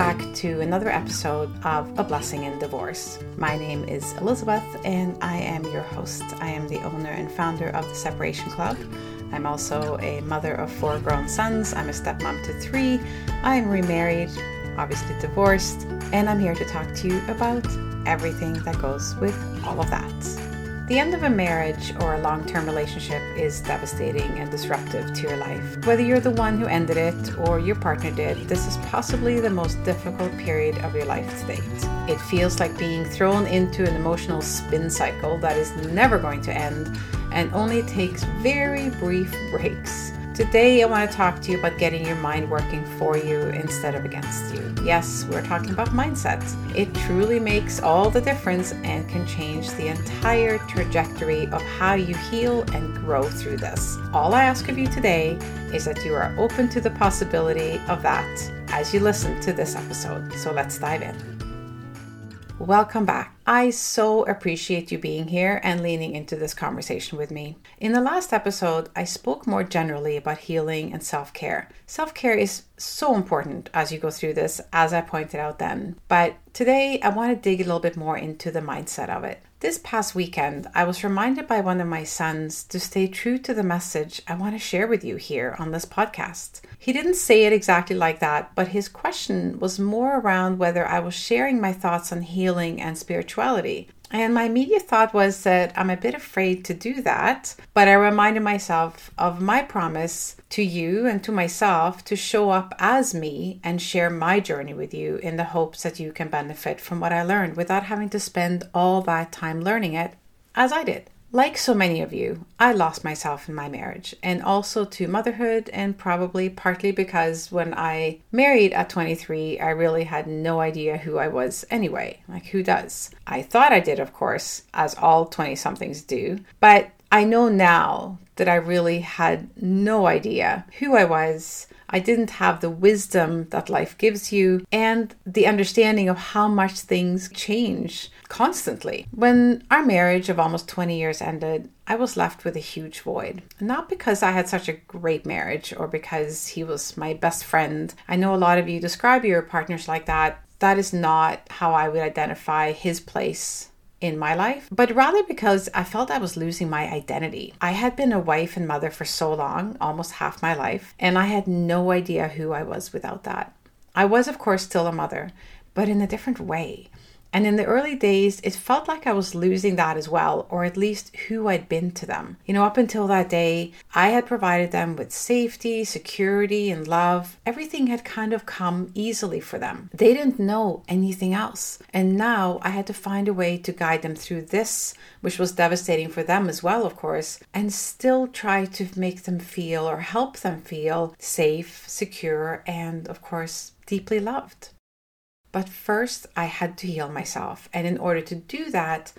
back to another episode of A Blessing in Divorce. My name is Elizabeth and I am your host. I am the owner and founder of the Separation Club. I'm also a mother of four grown sons. I'm a stepmom to three. I'm remarried, obviously divorced, and I'm here to talk to you about everything that goes with all of that. The end of a marriage or a long term relationship is devastating and disruptive to your life. Whether you're the one who ended it or your partner did, this is possibly the most difficult period of your life to date. It feels like being thrown into an emotional spin cycle that is never going to end and only takes very brief breaks. Today, I want to talk to you about getting your mind working for you instead of against you. Yes, we're talking about mindset. It truly makes all the difference and can change the entire trajectory of how you heal and grow through this. All I ask of you today is that you are open to the possibility of that as you listen to this episode. So let's dive in. Welcome back. I so appreciate you being here and leaning into this conversation with me. In the last episode, I spoke more generally about healing and self care. Self care is so important as you go through this, as I pointed out then. But today, I want to dig a little bit more into the mindset of it. This past weekend, I was reminded by one of my sons to stay true to the message I want to share with you here on this podcast. He didn't say it exactly like that, but his question was more around whether I was sharing my thoughts on healing and spirituality. And my immediate thought was that I'm a bit afraid to do that, but I reminded myself of my promise to you and to myself to show up as me and share my journey with you in the hopes that you can benefit from what I learned without having to spend all that time learning it as I did. Like so many of you, I lost myself in my marriage and also to motherhood, and probably partly because when I married at 23, I really had no idea who I was anyway. Like, who does? I thought I did, of course, as all 20 somethings do, but I know now that I really had no idea who I was. I didn't have the wisdom that life gives you and the understanding of how much things change constantly. When our marriage of almost 20 years ended, I was left with a huge void. Not because I had such a great marriage or because he was my best friend. I know a lot of you describe your partners like that. That is not how I would identify his place in my life, but rather because I felt I was losing my identity. I had been a wife and mother for so long, almost half my life, and I had no idea who I was without that. I was, of course, still a mother, but in a different way. And in the early days, it felt like I was losing that as well, or at least who I'd been to them. You know, up until that day, I had provided them with safety, security, and love. Everything had kind of come easily for them. They didn't know anything else. And now I had to find a way to guide them through this, which was devastating for them as well, of course, and still try to make them feel or help them feel safe, secure, and of course, deeply loved. But first, I had to heal myself. And in order to do that,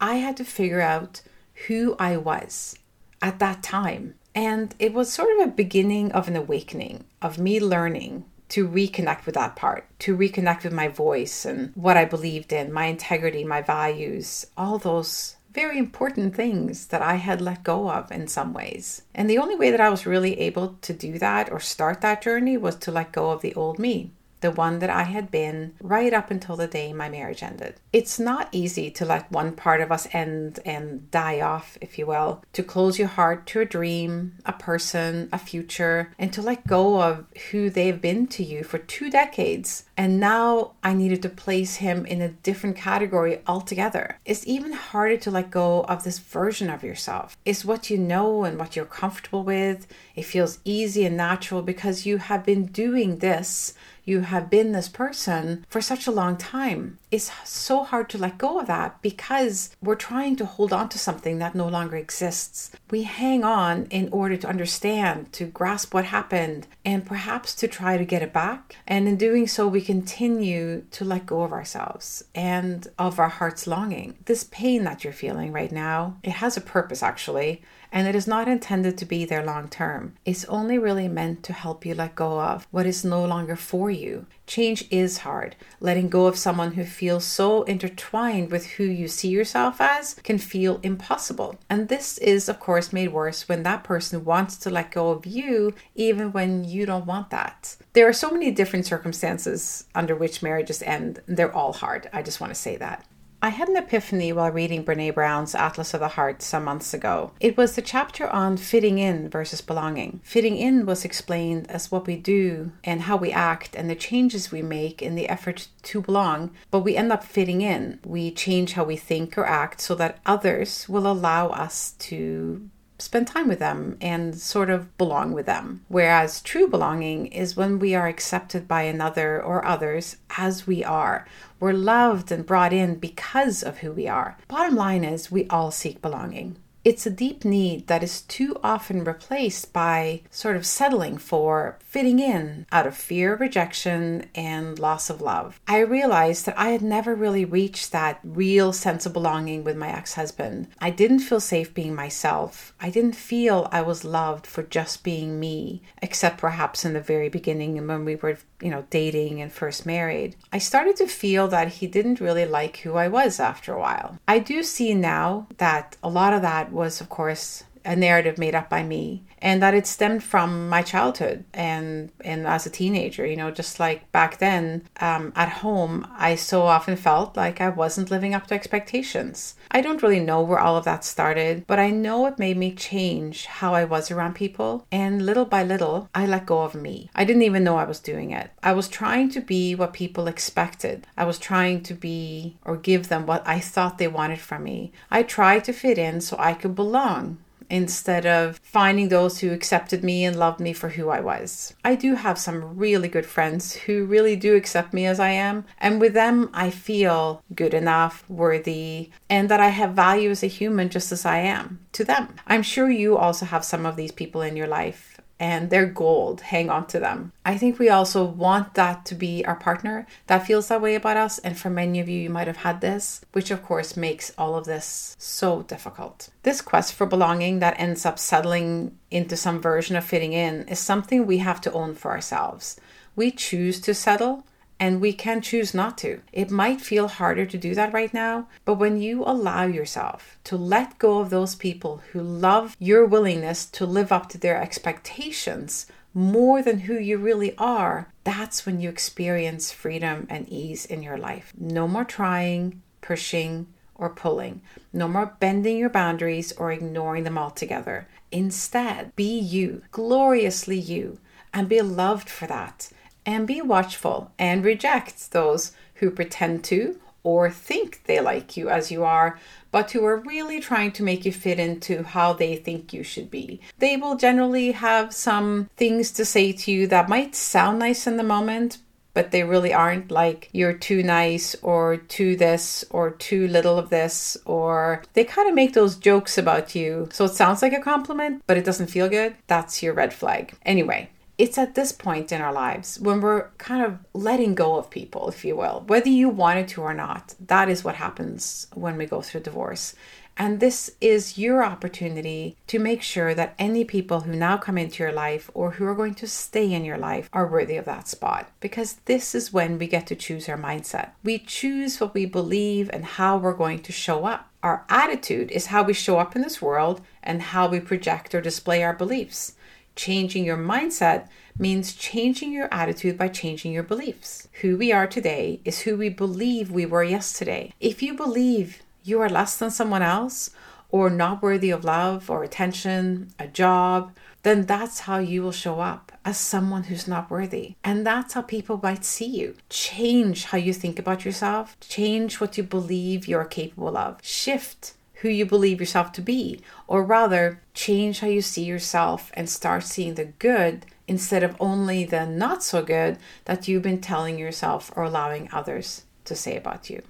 I had to figure out who I was at that time. And it was sort of a beginning of an awakening, of me learning to reconnect with that part, to reconnect with my voice and what I believed in, my integrity, my values, all those very important things that I had let go of in some ways. And the only way that I was really able to do that or start that journey was to let go of the old me the one that I had been right up until the day my marriage ended. It's not easy to let one part of us end and die off, if you will, to close your heart to a dream, a person, a future, and to let go of who they've been to you for two decades. And now I needed to place him in a different category altogether. It's even harder to let go of this version of yourself. It's what you know and what you're comfortable with. It feels easy and natural because you have been doing this you have been this person for such a long time. It's so hard to let go of that because we're trying to hold on to something that no longer exists. We hang on in order to understand, to grasp what happened, and perhaps to try to get it back. And in doing so, we continue to let go of ourselves and of our heart's longing. This pain that you're feeling right now, it has a purpose actually and it is not intended to be there long term. It's only really meant to help you let go of what is no longer for you. Change is hard. Letting go of someone who feels so intertwined with who you see yourself as can feel impossible. And this is, of course, made worse when that person wants to let go of you, even when you don't want that. There are so many different circumstances under which marriages end. They're all hard. I just want to say that. I had an epiphany while reading Brene Brown's Atlas of the Heart some months ago. It was the chapter on fitting in versus belonging. Fitting in was explained as what we do and how we act and the changes we make in the effort to belong, but we end up fitting in. We change how we think or act so that others will allow us to spend time with them and sort of belong with them. Whereas true belonging is when we are accepted by another or others as we are. We're loved and brought in because of who we are. Bottom line is, we all seek belonging. It's a deep need that is too often replaced by sort of settling for fitting in out of fear of rejection and loss of love. I realized that I had never really reached that real sense of belonging with my ex husband. I didn't feel safe being myself. I didn't feel I was loved for just being me, except perhaps in the very beginning when we were you know, dating and first married, I started to feel that he didn't really like who I was after a while. I do see now that a lot of that was, of course, a narrative made up by me and that it stemmed from my childhood and and as a teenager you know just like back then um, at home i so often felt like i wasn't living up to expectations. I don't really know where all of that started but i know it made me change how i was around people and little by little i let go of me. I didn't even know i was doing it. I was trying to be what people expected. I was trying to be or give them what i thought they wanted from me. I tried to fit in so i could belong instead of finding those who accepted me and loved me for who I was. I do have some really good friends who really do accept me as I am, and with them, I feel good enough, worthy, and that I have value as a human just as I am to them. I'm sure you also have some of these people in your life and they're gold. Hang on to them. I think we also want that to be our partner that feels that way about us. And for many of you, you might have had this, which of course makes all of this so difficult. This quest for belonging that ends up settling into some version of fitting in is something we have to own for ourselves. We choose to settle and we can choose not to. It might feel harder to do that right now, but when you allow yourself to let go of those people who love your willingness to live up to their expectations more than who you really are, that's when you experience freedom and ease in your life. No more trying, pushing, or pulling. No more bending your boundaries or ignoring them altogether. Instead, be you, gloriously you, and be loved for that and be watchful and reject those who pretend to or think they like you as you are, but who are really trying to make you fit into how they think you should be. They will generally have some things to say to you that might sound nice in the moment, but they really aren't like you're too nice or too this or too little of this, or they kind of make those jokes about you. So it sounds like a compliment, but it doesn't feel good. That's your red flag. Anyway, it's at this point in our lives when we're kind of letting go of people, if you will, whether you wanted to or not. That is what happens when we go through divorce. And this is your opportunity to make sure that any people who now come into your life or who are going to stay in your life are worthy of that spot. Because this is when we get to choose our mindset. We choose what we believe and how we're going to show up. Our attitude is how we show up in this world and how we project or display our beliefs. Changing your mindset means changing your attitude by changing your beliefs. Who we are today is who we believe we were yesterday. If you believe you are less than someone else, or not worthy of love or attention, a job, then that's how you will show up as someone who's not worthy. And that's how people might see you. Change how you think about yourself, change what you believe you're capable of, shift who you believe yourself to be, or rather, change how you see yourself and start seeing the good instead of only the not so good that you've been telling yourself or allowing others to say about you.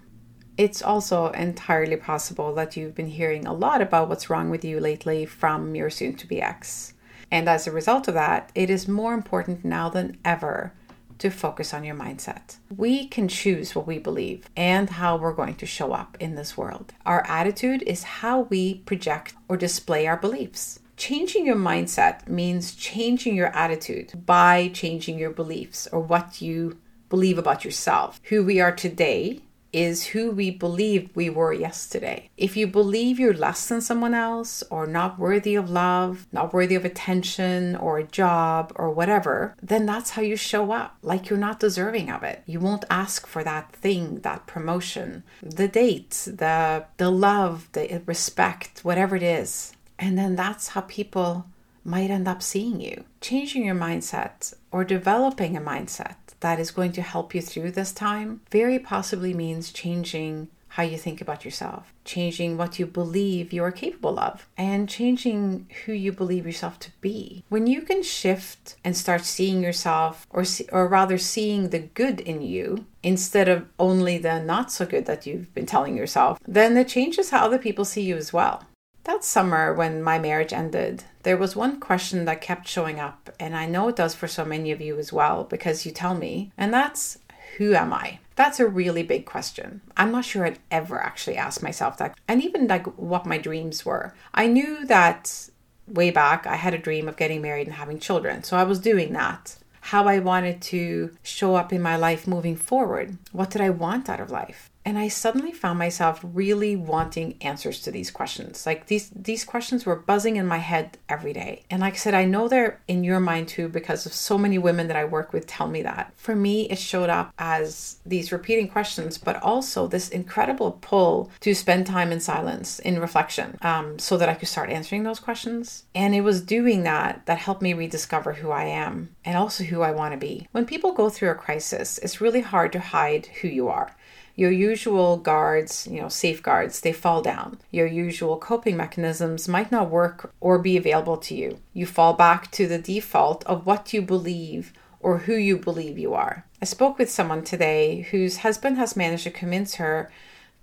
It's also entirely possible that you've been hearing a lot about what's wrong with you lately from your soon to be ex. And as a result of that, it is more important now than ever to focus on your mindset. We can choose what we believe and how we're going to show up in this world. Our attitude is how we project or display our beliefs. Changing your mindset means changing your attitude by changing your beliefs or what you believe about yourself. Who we are today is who we believed we were yesterday. If you believe you're less than someone else, or not worthy of love, not worthy of attention, or a job, or whatever, then that's how you show up, like you're not deserving of it. You won't ask for that thing, that promotion, the date, the, the love, the respect, whatever it is. And then that's how people might end up seeing you. Changing your mindset or developing a mindset that is going to help you through this time very possibly means changing how you think about yourself, changing what you believe you are capable of, and changing who you believe yourself to be. When you can shift and start seeing yourself, or see, or rather seeing the good in you instead of only the not so good that you've been telling yourself, then it changes how other people see you as well. That summer, when my marriage ended, there was one question that kept showing up, and I know it does for so many of you as well because you tell me, and that's who am I? That's a really big question. I'm not sure I'd ever actually asked myself that, and even like what my dreams were. I knew that way back I had a dream of getting married and having children, so I was doing that how I wanted to show up in my life moving forward. What did I want out of life? And I suddenly found myself really wanting answers to these questions. Like these these questions were buzzing in my head every day. And like I said, I know they're in your mind too because of so many women that I work with tell me that. For me, it showed up as these repeating questions, but also this incredible pull to spend time in silence, in reflection, um, so that I could start answering those questions. And it was doing that that helped me rediscover who I am and also who I want to be. When people go through a crisis, it's really hard to hide who you are. Your usual guards, you know, safeguards, they fall down. Your usual coping mechanisms might not work or be available to you. You fall back to the default of what you believe or who you believe you are. I spoke with someone today whose husband has managed to convince her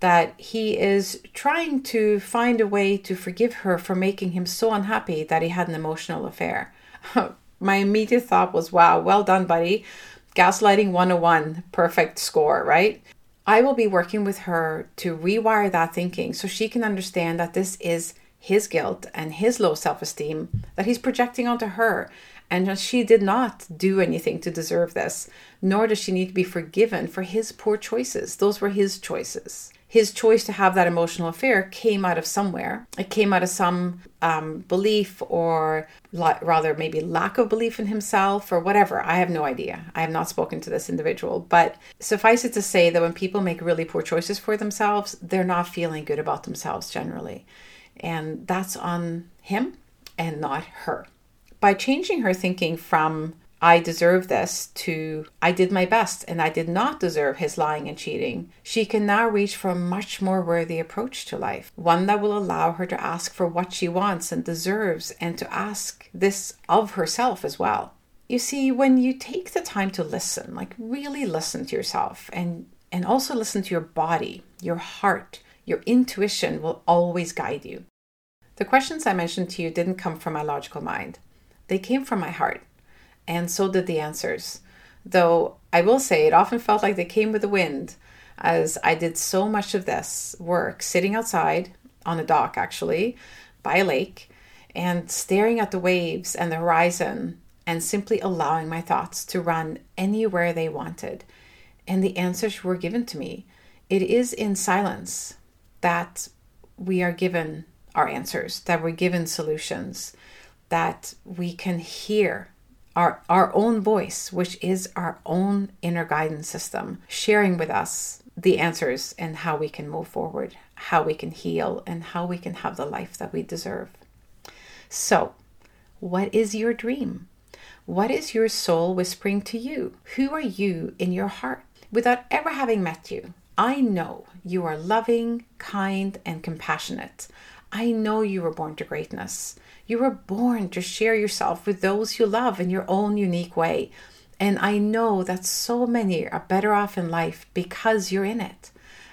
that he is trying to find a way to forgive her for making him so unhappy that he had an emotional affair. My immediate thought was, wow, well done, buddy. Gaslighting 101, perfect score, right? I will be working with her to rewire that thinking so she can understand that this is his guilt and his low self esteem that he's projecting onto her. And she did not do anything to deserve this, nor does she need to be forgiven for his poor choices. Those were his choices his choice to have that emotional affair came out of somewhere. It came out of some um, belief, or la- rather, maybe lack of belief in himself, or whatever. I have no idea. I have not spoken to this individual. But suffice it to say that when people make really poor choices for themselves, they're not feeling good about themselves generally. And that's on him and not her. By changing her thinking from I deserve this to I did my best and I did not deserve his lying and cheating, she can now reach for a much more worthy approach to life, one that will allow her to ask for what she wants and deserves and to ask this of herself as well. You see, when you take the time to listen, like really listen to yourself and and also listen to your body, your heart, your intuition will always guide you. The questions I mentioned to you didn't come from my logical mind. They came from my heart and so did the answers. Though I will say it often felt like they came with the wind, as I did so much of this work sitting outside on a dock, actually, by a lake, and staring at the waves and the horizon, and simply allowing my thoughts to run anywhere they wanted. And the answers were given to me. It is in silence that we are given our answers, that we're given solutions, that we can hear our, our own voice, which is our own inner guidance system, sharing with us the answers and how we can move forward, how we can heal, and how we can have the life that we deserve. So, what is your dream? What is your soul whispering to you? Who are you in your heart? Without ever having met you, I know you are loving, kind, and compassionate. I know you were born to greatness. You were born to share yourself with those you love in your own unique way. And I know that so many are better off in life because you're in it.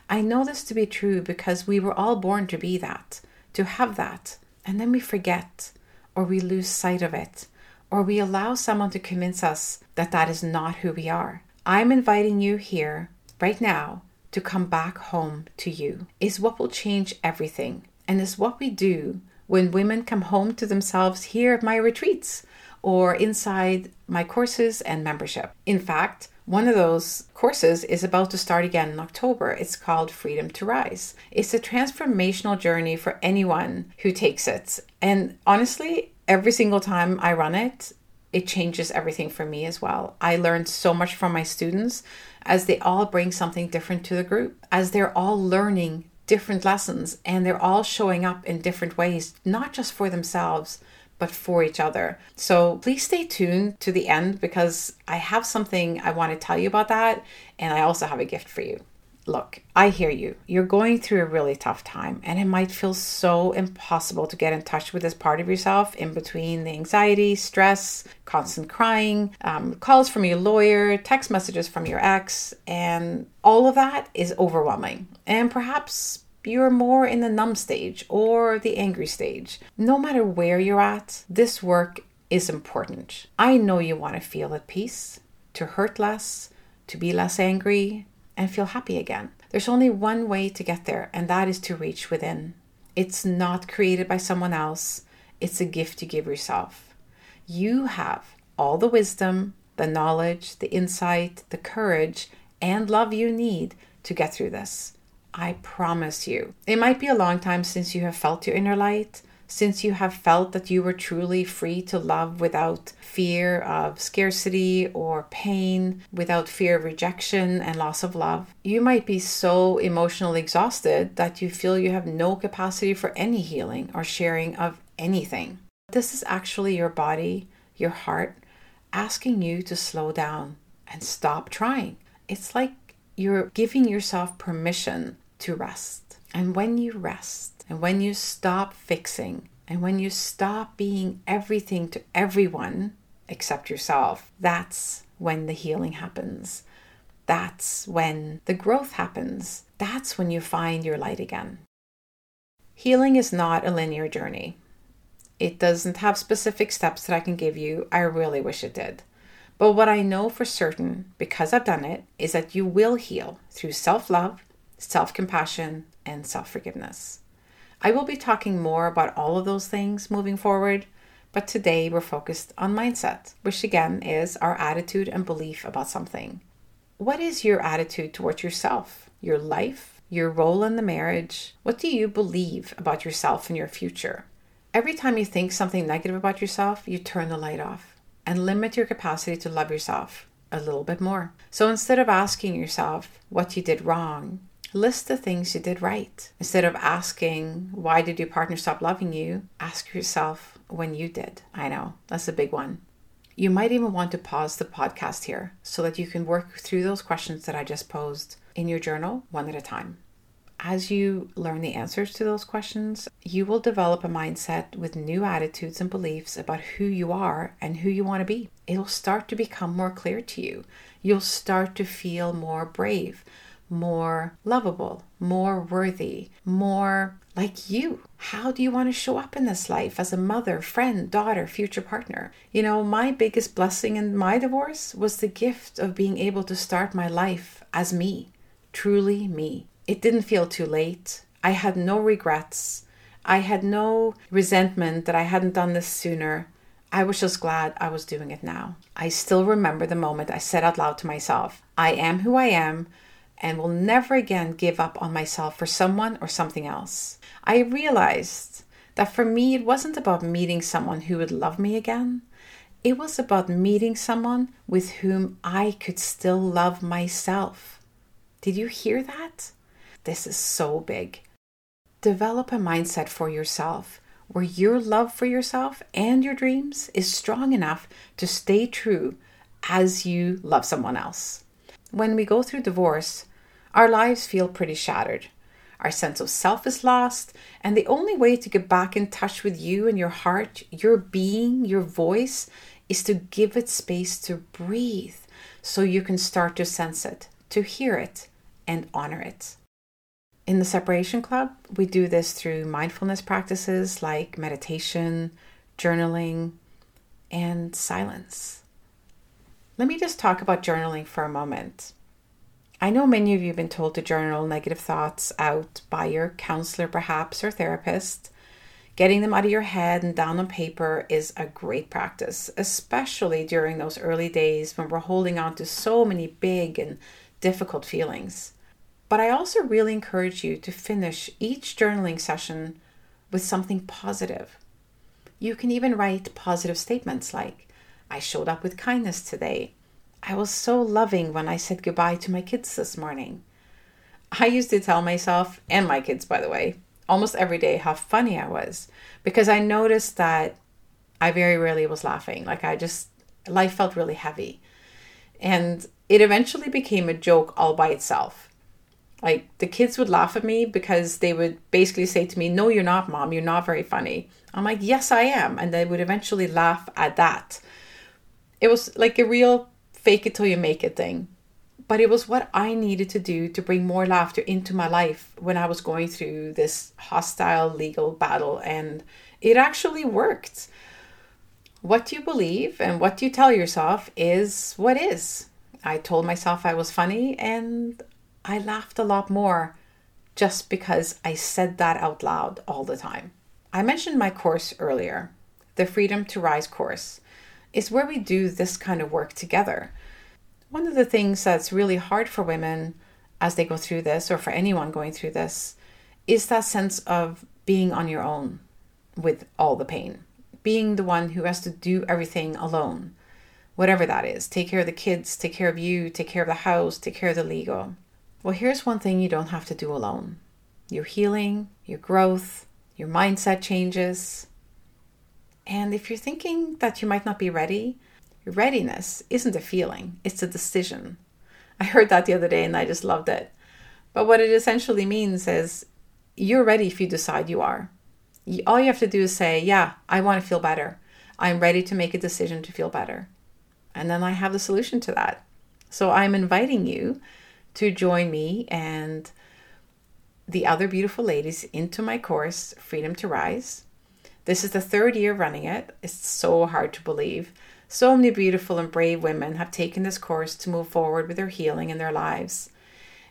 I know this to be true because we were all born to be that, to have that. And then we forget, or we lose sight of it, or we allow someone to convince us that that is not who we are. I'm inviting you here right now to come back home to you is what will change everything and is what we do when women come home to themselves here at my retreats or inside my courses and membership. In fact, one of those courses is about to start again in October. It's called Freedom to Rise. It's a transformational journey for anyone who takes it. And honestly, every single time I run it, it changes everything for me as well. I learn so much from my students as they all bring something different to the group, as they're all learning different lessons and they're all showing up in different ways, not just for themselves, but for each other. So please stay tuned to the end because I have something I want to tell you about that, and I also have a gift for you. Look, I hear you. You're going through a really tough time, and it might feel so impossible to get in touch with this part of yourself in between the anxiety, stress, constant crying, um, calls from your lawyer, text messages from your ex, and all of that is overwhelming. And perhaps you're more in the numb stage or the angry stage. No matter where you're at, this work is important. I know you want to feel at peace, to hurt less, to be less angry, and feel happy again. There's only one way to get there, and that is to reach within. It's not created by someone else, it's a gift you give yourself. You have all the wisdom, the knowledge, the insight, the courage, and love you need to get through this. I promise you. It might be a long time since you have felt your inner light, since you have felt that you were truly free to love without fear of scarcity or pain, without fear of rejection and loss of love. You might be so emotionally exhausted that you feel you have no capacity for any healing or sharing of anything. This is actually your body, your heart, asking you to slow down and stop trying. It's like you're giving yourself permission to rest. And when you rest, and when you stop fixing, and when you stop being everything to everyone except yourself, that's when the healing happens. That's when the growth happens. That's when you find your light again. Healing is not a linear journey. It doesn't have specific steps that I can give you. I really wish it did. But what I know for certain, because I've done it, is that you will heal through self love, self compassion, and self forgiveness. I will be talking more about all of those things moving forward, but today we're focused on mindset, which again is our attitude and belief about something. What is your attitude towards yourself, your life, your role in the marriage? What do you believe about yourself and your future? Every time you think something negative about yourself, you turn the light off and limit your capacity to love yourself a little bit more. So instead of asking yourself what you did wrong, list the things you did right. Instead of asking, why did your partner stop loving you, ask yourself when you did. I know, that's a big one. You might even want to pause the podcast here so that you can work through those questions that I just posed in your journal one at a time as you learn the answers to those questions, you will develop a mindset with new attitudes and beliefs about who you are and who you want to be. It'll start to become more clear to you. You'll start to feel more brave, more lovable, more worthy, more like you. How do you want to show up in this life as a mother, friend, daughter, future partner? You know, my biggest blessing in my divorce was the gift of being able to start my life as me, truly me. It didn't feel too late. I had no regrets. I had no resentment that I hadn't done this sooner. I was just glad I was doing it now. I still remember the moment I said out loud to myself, I am who I am and will never again give up on myself for someone or something else. I realized that for me, it wasn't about meeting someone who would love me again. It was about meeting someone with whom I could still love myself. Did you hear that? This is so big. Develop a mindset for yourself where your love for yourself and your dreams is strong enough to stay true as you love someone else. When we go through divorce, our lives feel pretty shattered. Our sense of self is lost, and the only way to get back in touch with you and your heart, your being, your voice, is to give it space to breathe so you can start to sense it, to hear it, and honor it. In the Separation Club, we do this through mindfulness practices like meditation, journaling, and silence. Let me just talk about journaling for a moment. I know many of you have been told to journal negative thoughts out by your counselor, perhaps, or therapist. Getting them out of your head and down on paper is a great practice, especially during those early days when we're holding on to so many big and difficult feelings. But I also really encourage you to finish each journaling session with something positive. You can even write positive statements like, I showed up with kindness today. I was so loving when I said goodbye to my kids this morning. I used to tell myself, and my kids, by the way, almost every day how funny I was because I noticed that I very rarely was laughing. Like I just, life felt really heavy. And it eventually became a joke all by itself. Like the kids would laugh at me because they would basically say to me, No, you're not, mom. You're not very funny. I'm like, Yes, I am. And they would eventually laugh at that. It was like a real fake it till you make it thing. But it was what I needed to do to bring more laughter into my life when I was going through this hostile legal battle. And it actually worked. What you believe and what you tell yourself is what is. I told myself I was funny and I laughed a lot more just because I said that out loud all the time. I mentioned my course earlier, the Freedom to Rise course, is where we do this kind of work together. One of the things that's really hard for women as they go through this, or for anyone going through this, is that sense of being on your own with all the pain, being the one who has to do everything alone, whatever that is. Take care of the kids, take care of you, take care of the house, take care of the legal. Well, here's one thing you don't have to do alone your healing, your growth, your mindset changes. And if you're thinking that you might not be ready, readiness isn't a feeling, it's a decision. I heard that the other day and I just loved it. But what it essentially means is you're ready if you decide you are. All you have to do is say, Yeah, I want to feel better. I'm ready to make a decision to feel better. And then I have the solution to that. So I'm inviting you to join me and the other beautiful ladies into my course, Freedom to Rise. This is the third year running it. It's so hard to believe. So many beautiful and brave women have taken this course to move forward with their healing in their lives.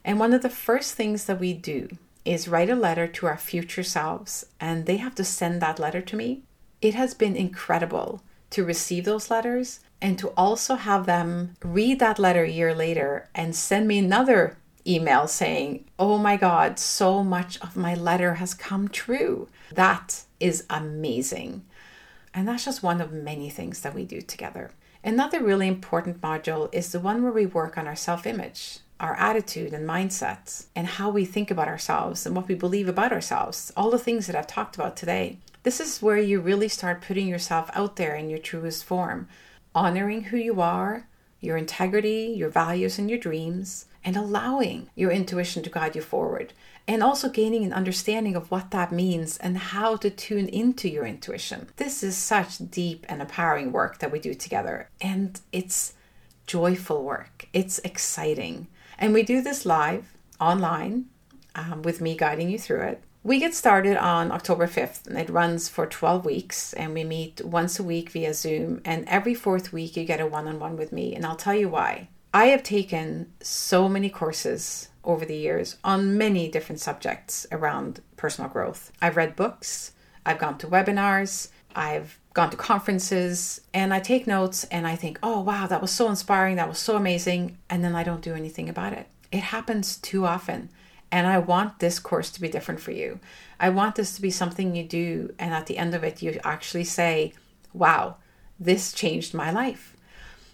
And one of the first things that we do is write a letter to our future selves, and they have to send that letter to me. It has been incredible to receive those letters and to also have them read that letter a year later and send me another email saying, Oh my God, so much of my letter has come true. That is amazing. And that's just one of many things that we do together. Another really important module is the one where we work on our self image, our attitude and mindset, and how we think about ourselves and what we believe about ourselves, all the things that I've talked about today. This is where you really start putting yourself out there in your truest form, honoring who you are, your integrity, your values, and your dreams, and allowing your intuition to guide you forward. And also gaining an understanding of what that means and how to tune into your intuition. This is such deep and empowering work that we do together. And it's joyful work, it's exciting. And we do this live online um, with me guiding you through it. We get started on October 5th and it runs for 12 weeks and we meet once a week via Zoom and every fourth week you get a one-on-one with me and I'll tell you why. I have taken so many courses over the years on many different subjects around personal growth. I've read books, I've gone to webinars, I've gone to conferences, and I take notes and I think, oh wow, that was so inspiring, that was so amazing, and then I don't do anything about it. It happens too often. And I want this course to be different for you. I want this to be something you do, and at the end of it, you actually say, Wow, this changed my life.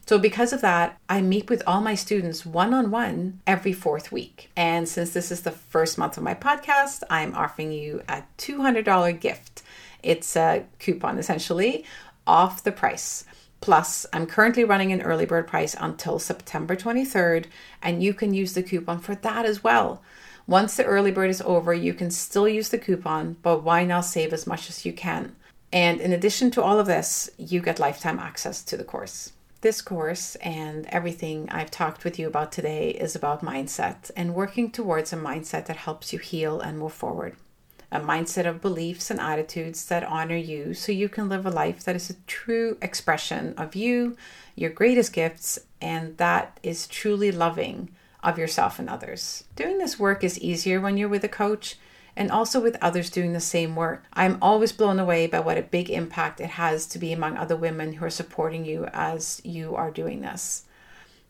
So, because of that, I meet with all my students one on one every fourth week. And since this is the first month of my podcast, I'm offering you a $200 gift. It's a coupon essentially off the price. Plus, I'm currently running an early bird price until September 23rd, and you can use the coupon for that as well. Once the early bird is over, you can still use the coupon, but why not save as much as you can? And in addition to all of this, you get lifetime access to the course. This course and everything I've talked with you about today is about mindset and working towards a mindset that helps you heal and move forward. a mindset of beliefs and attitudes that honor you so you can live a life that is a true expression of you, your greatest gifts, and that is truly loving of yourself and others. Doing this work is easier when you're with a coach and also with others doing the same work. I'm always blown away by what a big impact it has to be among other women who are supporting you as you are doing this.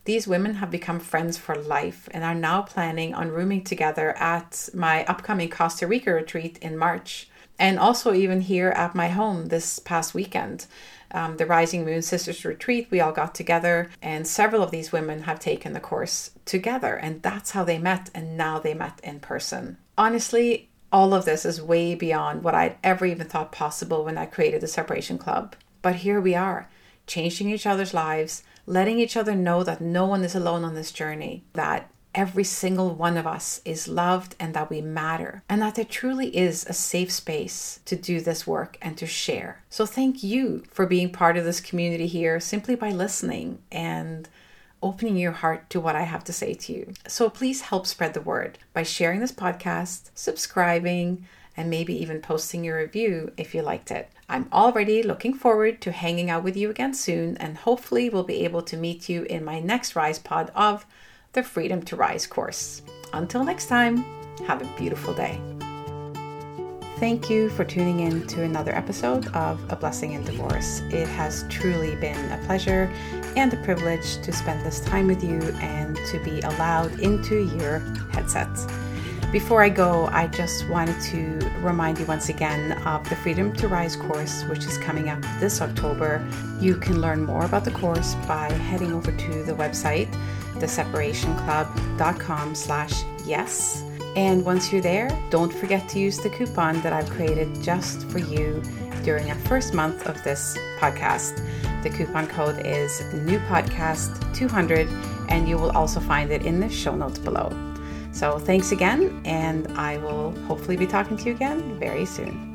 These women have become friends for life and are now planning on rooming together at my upcoming Costa Rica retreat in March, and also even here at my home this past weekend. Um, the Rising Moon Sisters retreat, we all got together, and several of these women have taken the course together, and that's how they met, and now they met in person. Honestly, all of this is way beyond what I'd ever even thought possible when I created the Separation Club. But here we are, changing each other's lives, letting each other know that no one is alone on this journey, that every single one of us is loved and that we matter, and that there truly is a safe space to do this work and to share. So, thank you for being part of this community here simply by listening and opening your heart to what I have to say to you. So, please help spread the word by sharing this podcast, subscribing, and maybe even posting your review if you liked it. I'm already looking forward to hanging out with you again soon, and hopefully, we'll be able to meet you in my next Rise Pod of the Freedom to Rise course. Until next time, have a beautiful day. Thank you for tuning in to another episode of A Blessing in Divorce. It has truly been a pleasure and a privilege to spend this time with you and to be allowed into your headsets. Before I go, I just wanted to remind you once again of the Freedom to Rise course, which is coming up this October. You can learn more about the course by heading over to the website, theseparationclub.com slash yes. And once you're there, don't forget to use the coupon that I've created just for you during our first month of this podcast. The coupon code is new podcast 200 and you will also find it in the show notes below. So thanks again, and I will hopefully be talking to you again very soon.